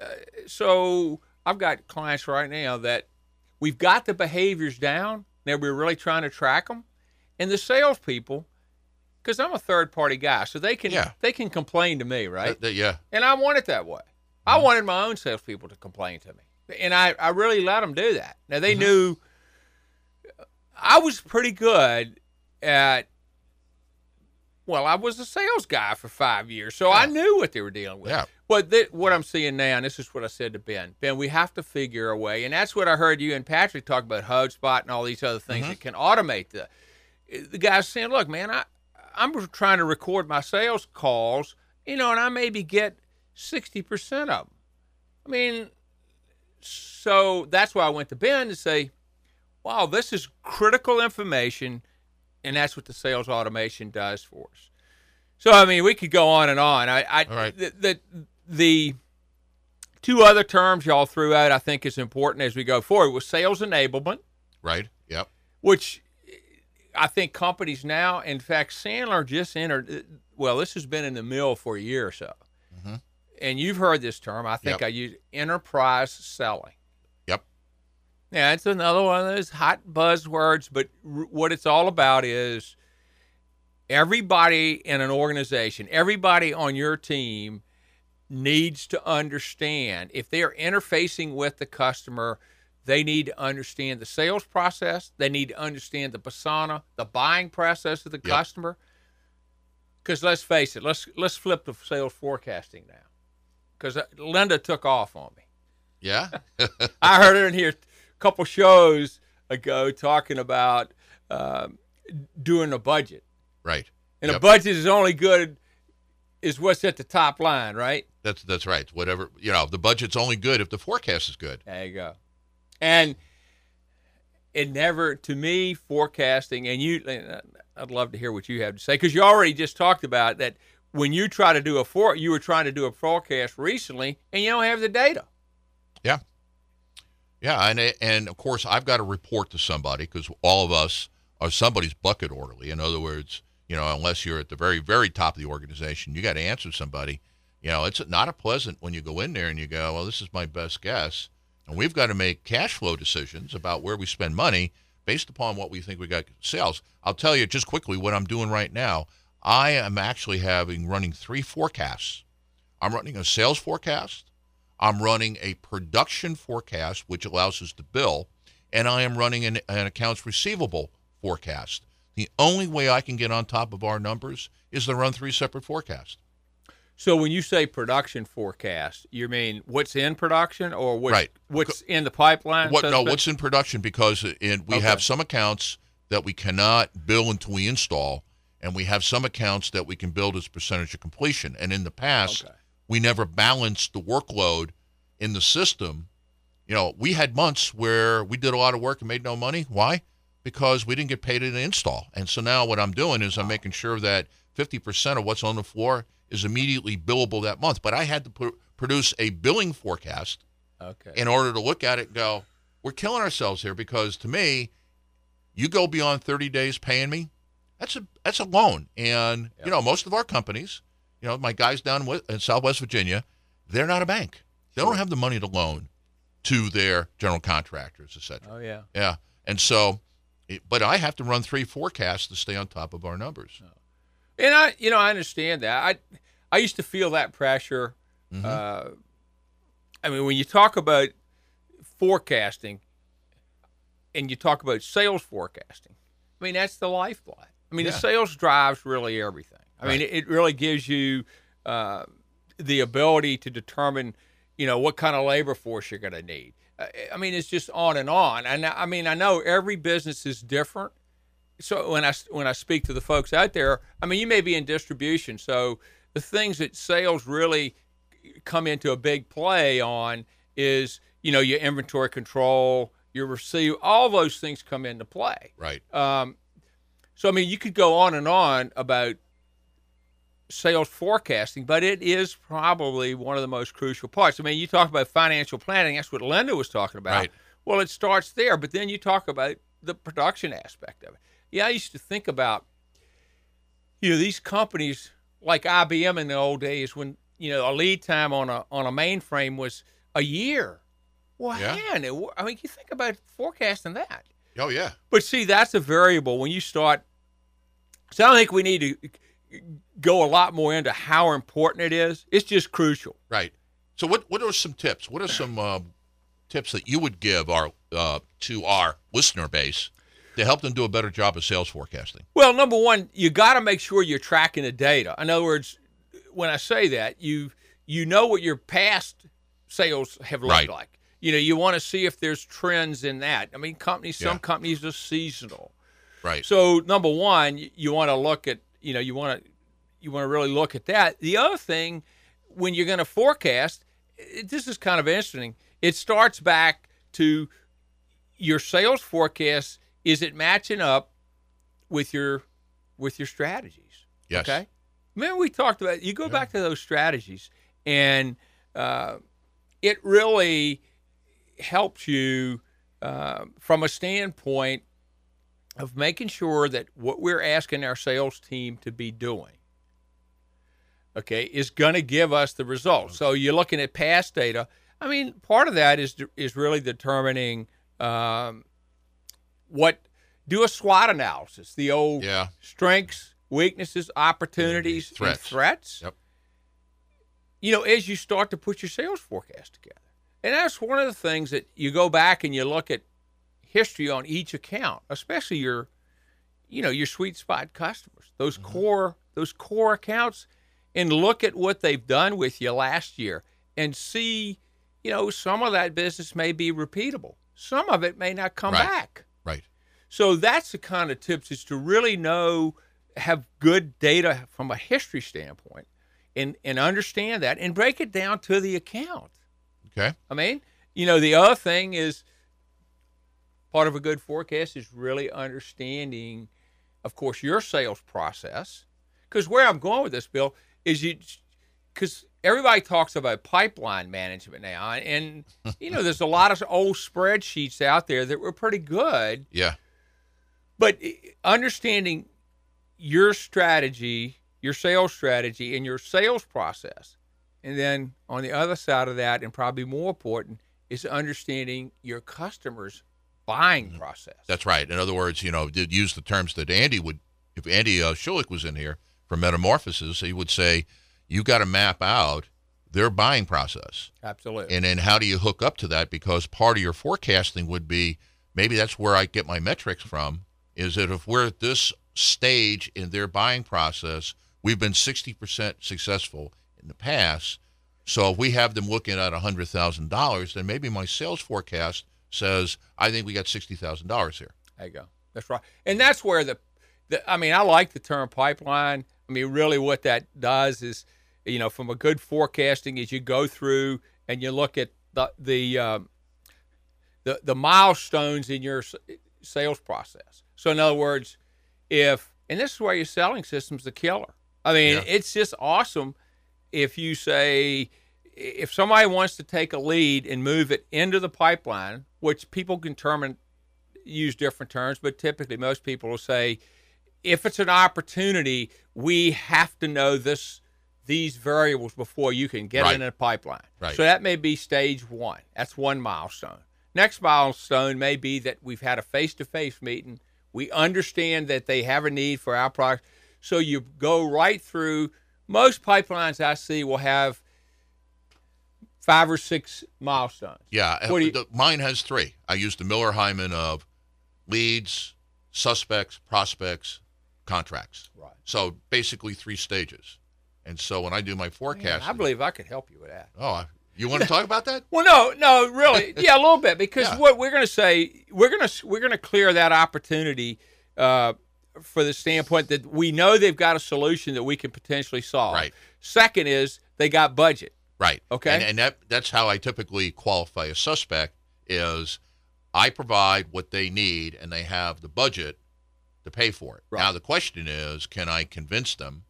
Uh, so I've got clients right now that we've got the behaviors down. Now we're really trying to track them, and the salespeople, because I'm a third party guy, so they can Yeah. they can complain to me, right? That- that- yeah, and I want it that way. I mm-hmm. wanted my own salespeople to complain to me, and I, I really let them do that. Now they mm-hmm. knew I was pretty good at. Well, I was a sales guy for five years, so I knew what they were dealing with. Yeah. But th- what I'm seeing now, and this is what I said to Ben, Ben, we have to figure a way, and that's what I heard you and Patrick talk about HubSpot and all these other things mm-hmm. that can automate the. The guy's saying, "Look, man, I I'm trying to record my sales calls, you know, and I maybe get sixty percent of them. I mean, so that's why I went to Ben to say, wow, this is critical information, and that's what the sales automation does for us. So I mean, we could go on and on. I, I right. the, the the two other terms y'all threw out, I think, is important as we go forward was sales enablement, Right. Yep. which I think companies now, in fact, Sandler just entered. Uh, well, this has been in the mill for a year or so, mm-hmm. and you've heard this term. I think Yep. I use enterprise selling. Yep. Yeah, it's another one of those hot buzzwords, but r- what it's all about is everybody in an organization, everybody on your team needs to understand if they are interfacing with the customer, they need to understand the sales process, they need to understand the persona, the buying process of the Yep. customer. Because let's face it, let's let's flip the sales forecasting now. Because Linda took off on me. Yeah. I heard her in here a couple shows ago talking about um, doing a budget, right. and a budget is only good is what's at the top line, right? That's that's right. Whatever you know, the budget's only good if the forecast is good. There you go. And it never, to me, forecasting, and you, uh, I'd love to hear what you have to say because you already just talked about that when you try to do a for, you were trying to do a forecast recently, and you don't have the data. Yeah. Yeah, and and of course I've got to report to somebody because all of us are somebody's bucket orderly. In other words, you know, unless you're at the very very top of the organization, you got to answer somebody. You know, it's not a pleasant when you go in there and you go, well, this is my best guess, and we've got to make cash flow decisions about where we spend money based upon what we think we got sales. I'll tell you just quickly what I'm doing right now. I am actually having running three forecasts. I'm running a sales forecast. I'm running a production forecast, which allows us to bill, and I am running an, an accounts receivable forecast. The only way I can get on top of our numbers is to run three separate forecasts. So when you say production forecast, you mean what's in production or what's, Right. what's in the pipeline? What? so No, what's in production because in, we Okay. have some accounts that we cannot bill until we install, and we have some accounts that we can build as percentage of completion. And in the past, Okay. we never balanced the workload in the system. You know, we had months where we did a lot of work and made no money. Why? Because we didn't get paid in the install. And so now what I'm doing is I'm making sure that 50% of what's on the floor is immediately billable that month. But I had to pr- produce a billing forecast Okay. in order to look at it and go, we're killing ourselves here because to me, you go beyond 30 days paying me, that's a that's a loan. And you know, most of our companies, you know, my guys down in in Southwest Virginia, they're not a bank. They don't have the money to loan to their general contractors, et cetera. oh yeah. Yeah, and so, it, but I have to run three forecasts to stay on top of our numbers. Oh. And I, you know, I understand that. I, I used to feel that pressure. Mm-hmm. Uh, I mean, when you talk about forecasting, and you talk about sales forecasting, I mean that's the lifeblood. I mean, Yeah. the sales drives really everything. I mean, it, it really gives you uh, the ability to determine, you know, what kind of labor force you're going to need. I mean, it's just on and on. And I mean, I know every business is different so when I when I speak to the folks out there, I mean, you may be in distribution, so the things that sales really come into a big play on is you know your inventory control, your receive, all those things come into play. Right. Um, so I mean, you could go on and on about sales forecasting, but it is probably one of the most crucial parts. I mean, you talk about financial planning. That's what Linda was talking about. Right. Well, it starts there, but then you talk about the production aspect of it. Yeah, I used to think about, you know, these companies like IBM in the old days when you know a lead time on a on a mainframe was a year. Well, Yeah. man, it, I mean, you think about forecasting that. Oh yeah. But see, that's a variable when you start. So I don't think we need to go a lot more into how important it is. It's just crucial. Right. So what what are some tips? What are some um, tips that you would give our uh, to our listener base to help them do a better job of sales forecasting? Well, number one, you got to make sure you're tracking the data. In other words, when I say that, you you know what your past sales have looked Right. like. You know, you want to see if there's trends in that. I mean, companies, some Yeah. companies are seasonal. Right. So number one, y- you want to look at you know you want to you want to really look at that. The other thing, when you're going to forecast, it, this is kind of interesting. It starts back to your sales forecast. Is it matching up with your with your strategies? Yes. Okay. Remember we talked about you go back to those strategies, and uh, it really helps you uh, from a standpoint of making sure that what we're asking our sales team to be doing, okay, is going to give us the results. So you're looking at past data. I mean, part of that is is really determining um, what do a SWOT analysis, the old Yeah. strengths, weaknesses, opportunities, and Threats. threats. Yep. You know, as you start to put your sales forecast together. And that's one of the things that you go back and you look at history on each account, especially your you know, your sweet spot customers, those mm-hmm. core those core accounts and look at what they've done with you last year and see, you know, some of that business may be repeatable. Some of it may not come Right. back. Right. So that's the kind of tips is to really know, have good data from a history standpoint, and and understand that and break it down to the account. Okay. I mean, you know, the other thing is part of a good forecast is really understanding, of course, your sales process. Because where I'm going with this, Bill, is you, because everybody talks about pipeline management now, and you know, there's a lot of old spreadsheets out there that were pretty good, Yeah. but eh, understanding your strategy, your sales strategy, and your sales process. And then on the other side of that, and probably more important, is understanding your customers' buying process. That's right. In other words, you know, did use the terms that Andy would, if Andy uh, Schulich was in here for Metamorphosis, he would say, you got to map out their buying process. Absolutely. And then how do you hook up to that? Because part of your forecasting would be maybe that's where I get my metrics from is that if we're at this stage in their buying process, we've been 60% successful in the past. So if we have them looking at $100,000, then maybe my sales forecast says, I think we got $60,000 here. There you go. That's right. And that's where the, the I mean, I like the term pipeline. I mean, really what that does is, you know, from a good forecasting as you go through and you look at the the um, the, the milestones in your sales process. So in other words, if and this is where your selling system's the killer. I mean, Yeah. it's just awesome if you say if somebody wants to take a lead and move it into the pipeline, which people can determine use different terms, but typically most people will say, if it's an opportunity, we have to know this these variables before you can get Right. in a pipeline. Right. So that may be stage one. That's one milestone. Next milestone may be that we've had a face to face meeting. We understand that they have a need for our product. So you go right through most pipelines I see will have five or six milestones. Yeah, uh, you- the- mine has three. I use the Miller Heiman of leads, suspects, prospects, contracts. Right. So basically three stages. And so when I do my forecast, I believe I could help you with that. oh, you want to talk about that? Well, no, no, really, yeah, a little bit because Yeah. what we're going to say, we're going to we're going to clear that opportunity uh, for the standpoint that we know they've got a solution that we can potentially solve. Right. Second is they got budget. Right. Okay. And, and that that's how I typically qualify a suspect is I provide what they need and they have the budget to pay for it. Right. Now the question is, can I convince them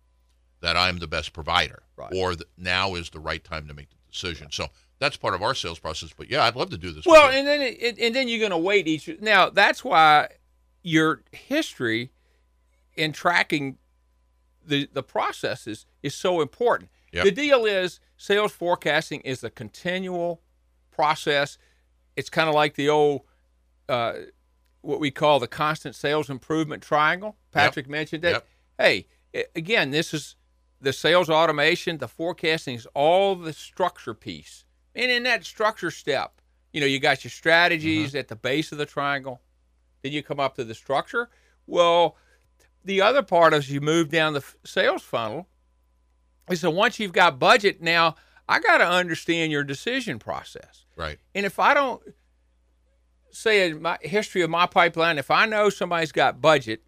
that I'm the best provider, Right. or that now is the right time to make the decision? So that's part of our sales process. But yeah, I'd love to do this. Well, and then it, and then you're going to wait each. Now that's why your history in tracking the the processes is so important. Yep. The deal is sales forecasting is a continual process. It's kind of like the old uh, what we call the constant sales improvement triangle. Patrick mentioned it. Yep. Hey, again, this is the sales automation, the forecasting is all the structure piece. And in that structure step, you know, you got your strategies mm-hmm. at the base of the triangle. Then you come up to the structure. Well, the other part as you move down the f- sales funnel is so once you've got budget, now I got to understand your decision process. Right. And if I don't say in my history of my pipeline, if I know somebody's got budget,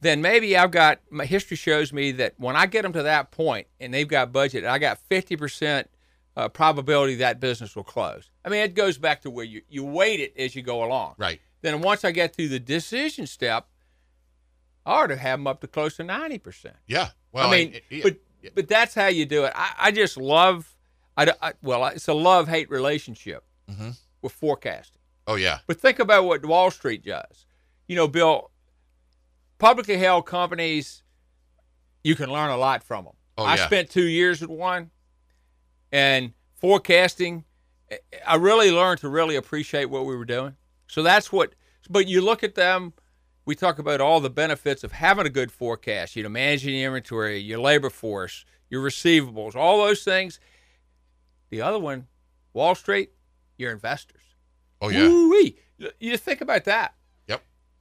then maybe I've got my history shows me that when I get them to that point and they've got budget, I got 50% uh, probability that business will close. I mean, it goes back to where you, you weight it as you go along. Right. Then once I get through the decision step, I ought to have them up to close to 90%. Yeah. Well, I mean, but but that's how you do it. I, I just love, I, I well, it's a love hate relationship Mhm. with forecasting. oh yeah. But think about what Wall Street does. You know, Bill, publicly held companies, you can learn a lot from them. Oh, I yeah. spent two years at one, and forecasting, I really learned to really appreciate what we were doing. So that's what. But you look at them. We talk about all the benefits of having a good forecast. You know, managing your inventory, your labor force, your receivables, all those things. The other one, Wall Street, your investors. Oh yeah. Woo-wee. You think about that.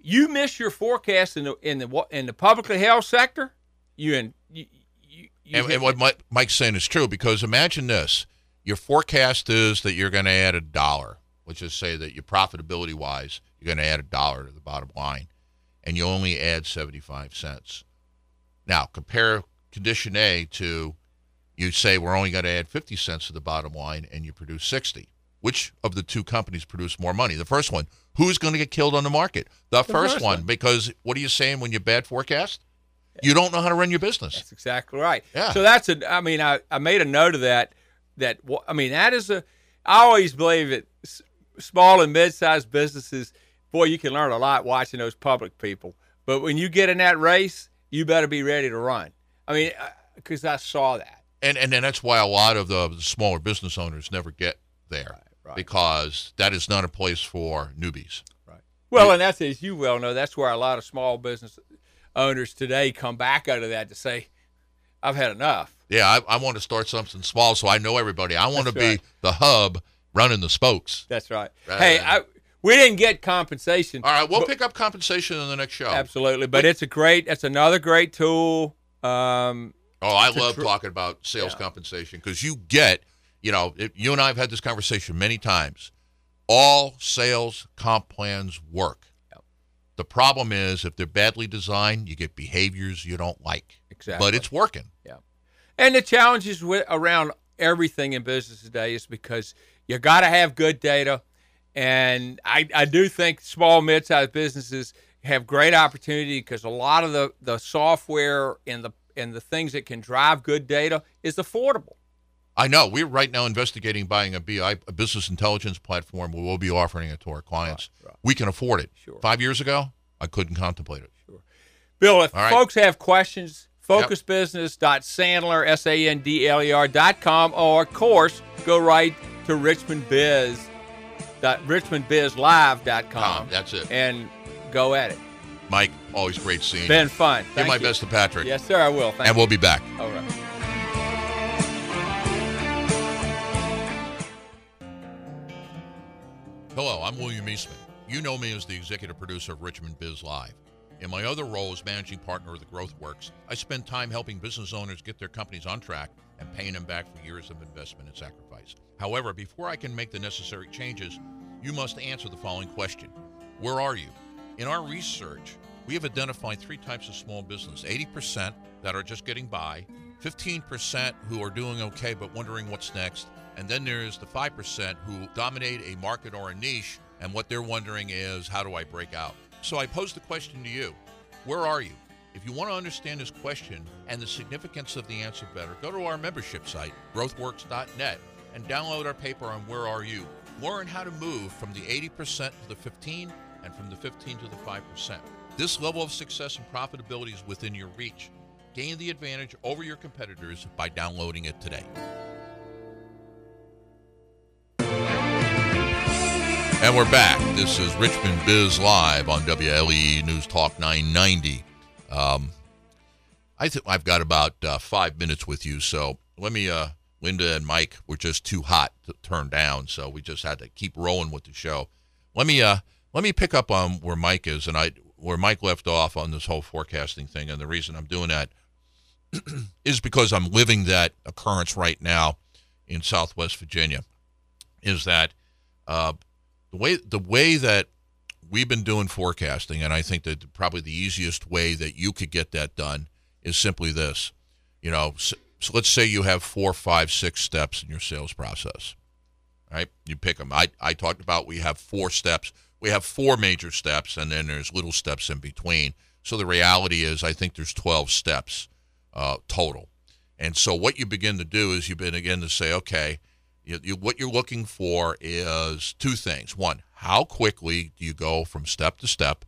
You miss your forecast in the in the in the publicly held sector. You in you, you, you And, and what Mike, Mike's saying is true because imagine this: your forecast is that you're going to add a dollar. Let's just say that your profitability wise, you're going to add a dollar to the bottom line, and you only add seventy-five cents. Now compare condition A to you say we're only going to add fifty cents to the bottom line, and you produce sixty. Which of the two companies produce more money? The first one. Who's going to get killed on the market? The, first, first one, one. because what are you saying when you bad forecast? You don't know how to run your business. That's exactly right. Yeah. So that's a. I mean, I, I made a note of that. That I mean, that is a. I always believe that small and mid-sized businesses, boy, you can learn a lot watching those public people. But when you get in that race, you better be ready to run. I mean, uh, because I saw that. and and then that's why a lot of the, the smaller business owners never get there right. Because that is not a place for newbies. Right. Well, and that's as you well know, that's where a lot of small business owners today come back out of that to say, "I've had enough." Yeah, I, I want to start something small so I know everybody. I want to That's be the hub running the spokes. That's right. Right. Hey, I, we didn't get compensation. All right, we'll but- pick up compensation in the next show. Absolutely, but it's a great. It's another great tool. Um, Oh, I love tr- talking about sales Yeah. compensation because you get, you know, it, you and I have had this conversation many times. All sales comp plans work. Yep. The problem is if they're badly designed, you get behaviors you don't like. Exactly. But it's working. Yeah. And the challenges with, around everything in business today is because you got to have good data, and I, I do think small mid-sized businesses have great opportunity because a lot of the, the software and the and the things that can drive good data is affordable. I know. We're right now investigating buying a BI, a business intelligence platform. We will be offering it to our clients. Right, right. We can afford it. Sure. Five years ago, I couldn't contemplate it. Sure. Bill, if right. folks have questions, focusbusiness.sandler, S-A-N-D-L-E-R dot com, or of course, go right to richmondbiz, dot, richmondbizlive.com Tom, that's it. and go at it. Mike, always great seeing you. Been fun. Give my you. best to Patrick. Yes, sir, I will. Thank and we'll be back. All right. Hello, I'm William Eastman. You know me as the executive producer of Richmond Biz Live. In my other role as managing partner of the Growth Works, I spend time helping business owners get their companies on track and paying them back for years of investment and sacrifice. However, before I can make the necessary changes, you must answer the following question Where are you? In our research, we have identified three types of small business 80% that are just getting by, 15% who are doing okay but wondering what's next, and then there's the 5% who dominate a market or a niche, and what they're wondering is, how do I break out? So I pose the question to you Where are you? If you want to understand this question and the significance of the answer better, go to our membership site, growthworks.net, and download our paper on Where Are You? Learn how to move from the 80% to the 15 and from the 15 to the 5%. This level of success and profitability is within your reach. Gain the advantage over your competitors by downloading it today. And we're back. This is Richmond Biz Live on WLEE News Talk 990. Um, I think I've got about uh, five minutes with you, so let me. Uh, Linda and Mike were just too hot to turn down, so we just had to keep rolling with the show. Let me uh, let me pick up on where Mike is, and I where Mike left off on this whole forecasting thing, and the reason I'm doing that is because I'm living that occurrence right now in Southwest Virginia, is that uh, the way the way that we've been doing forecasting, and I think that probably the easiest way that you could get that done is simply this. You know, so, so let's say you have four, five, six steps in your sales process. Right? You pick them. I, I talked about we have four steps. We have four major steps, and then there's little steps in between. So the reality is, I think there's 12 steps uh, total. And so what you begin to do is you begin to say, okay, you, you, what you're looking for is two things. One, how quickly do you go from step to step?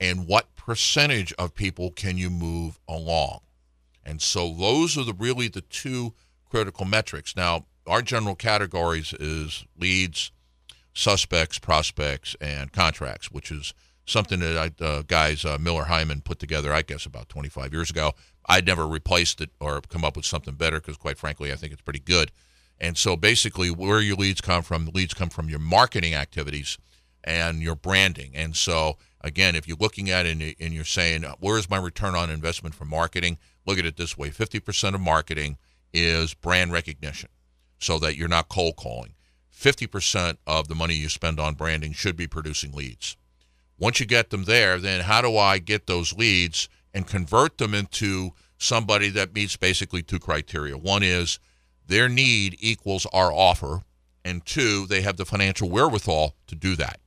And what percentage of people can you move along? And so those are the really the two critical metrics. Now, our general categories is leads, suspects, prospects, and contracts, which is something that I, uh, guys uh, Miller Heiman put together, I guess, about 25 years ago. I'd never replaced it or come up with something better because, quite frankly, I think it's pretty good. And so, basically, where your leads come from, leads come from your marketing activities and your branding. And so, again, if you're looking at it and you're saying, uh, where is my return on investment for marketing? Look at it this way 50% of marketing is brand recognition so that you're not cold calling. 50% of the money you spend on branding should be producing leads. Once you get them there, then how do I get those leads and convert them into somebody that meets basically two criteria? One is their need equals our offer, and two, they have the financial wherewithal to do that.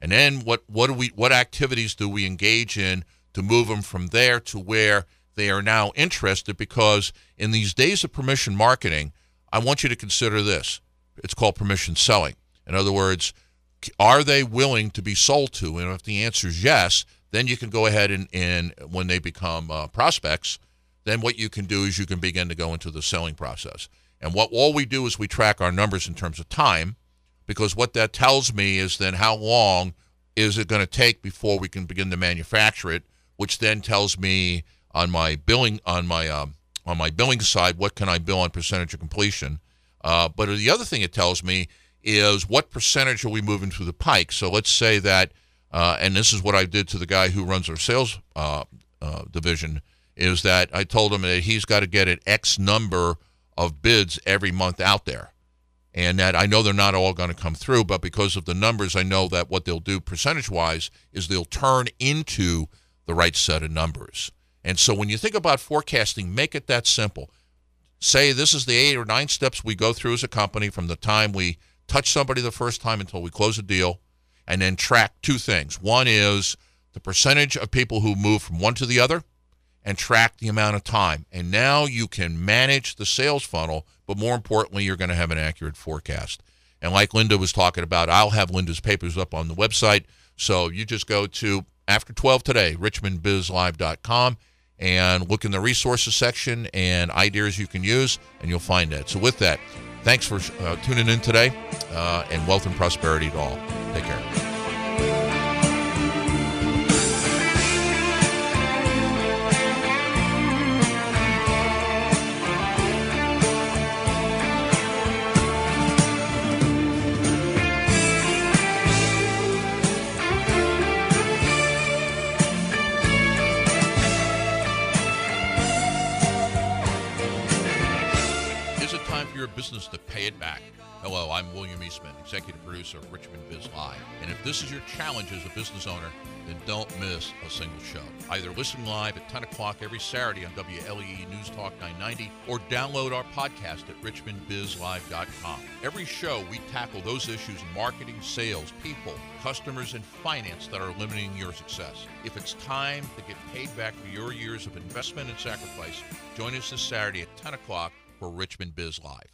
And then what what do we what activities do we engage in to move them from there to where they are now interested because in these days of permission marketing, I want you to consider this. It's called permission selling. In other words, are they willing to be sold to? And if the answer is yes, then you can go ahead and, and when they become uh, prospects, then what you can do is you can begin to go into the selling process. And what all we do is we track our numbers in terms of time, because what that tells me is then how long is it going to take before we can begin to manufacture it, which then tells me on my billing on my um, on my billing side what can I bill on percentage of completion. Uh, but the other thing it tells me is what percentage are we moving through the pike. So let's say that, uh, and this is what I did to the guy who runs our sales uh, uh division, is that I told him that he's got to get an X number of bids every month out there. And that I know they're not all going to come through, but because of the numbers, I know that what they'll do percentage wise is they'll turn into the right set of numbers. And so when you think about forecasting, make it that simple. Say this is the eight or nine steps we go through as a company from the time we touch somebody the first time until we close a deal, and then track two things. One is the percentage of people who move from one to the other, and track the amount of time. And now you can manage the sales funnel, but more importantly, you're going to have an accurate forecast. And like Linda was talking about, I'll have Linda's papers up on the website. So you just go to after 12 today, richmondbizlive.com and look in the resources section and ideas you can use, and you'll find that. So, with that, thanks for uh, tuning in today, uh, and wealth and prosperity to all. Take care. Business to pay it back. Hello, I'm William Eastman, executive producer of Richmond Biz Live. And if this is your challenge as a business owner, then don't miss a single show. Either listen live at 10 o'clock every Saturday on WLEE News Talk 990 or download our podcast at richmondbizlive.com. Every show, we tackle those issues in marketing, sales, people, customers, and finance that are limiting your success. If it's time to get paid back for your years of investment and sacrifice, join us this Saturday at 10 o'clock for Richmond Biz Live.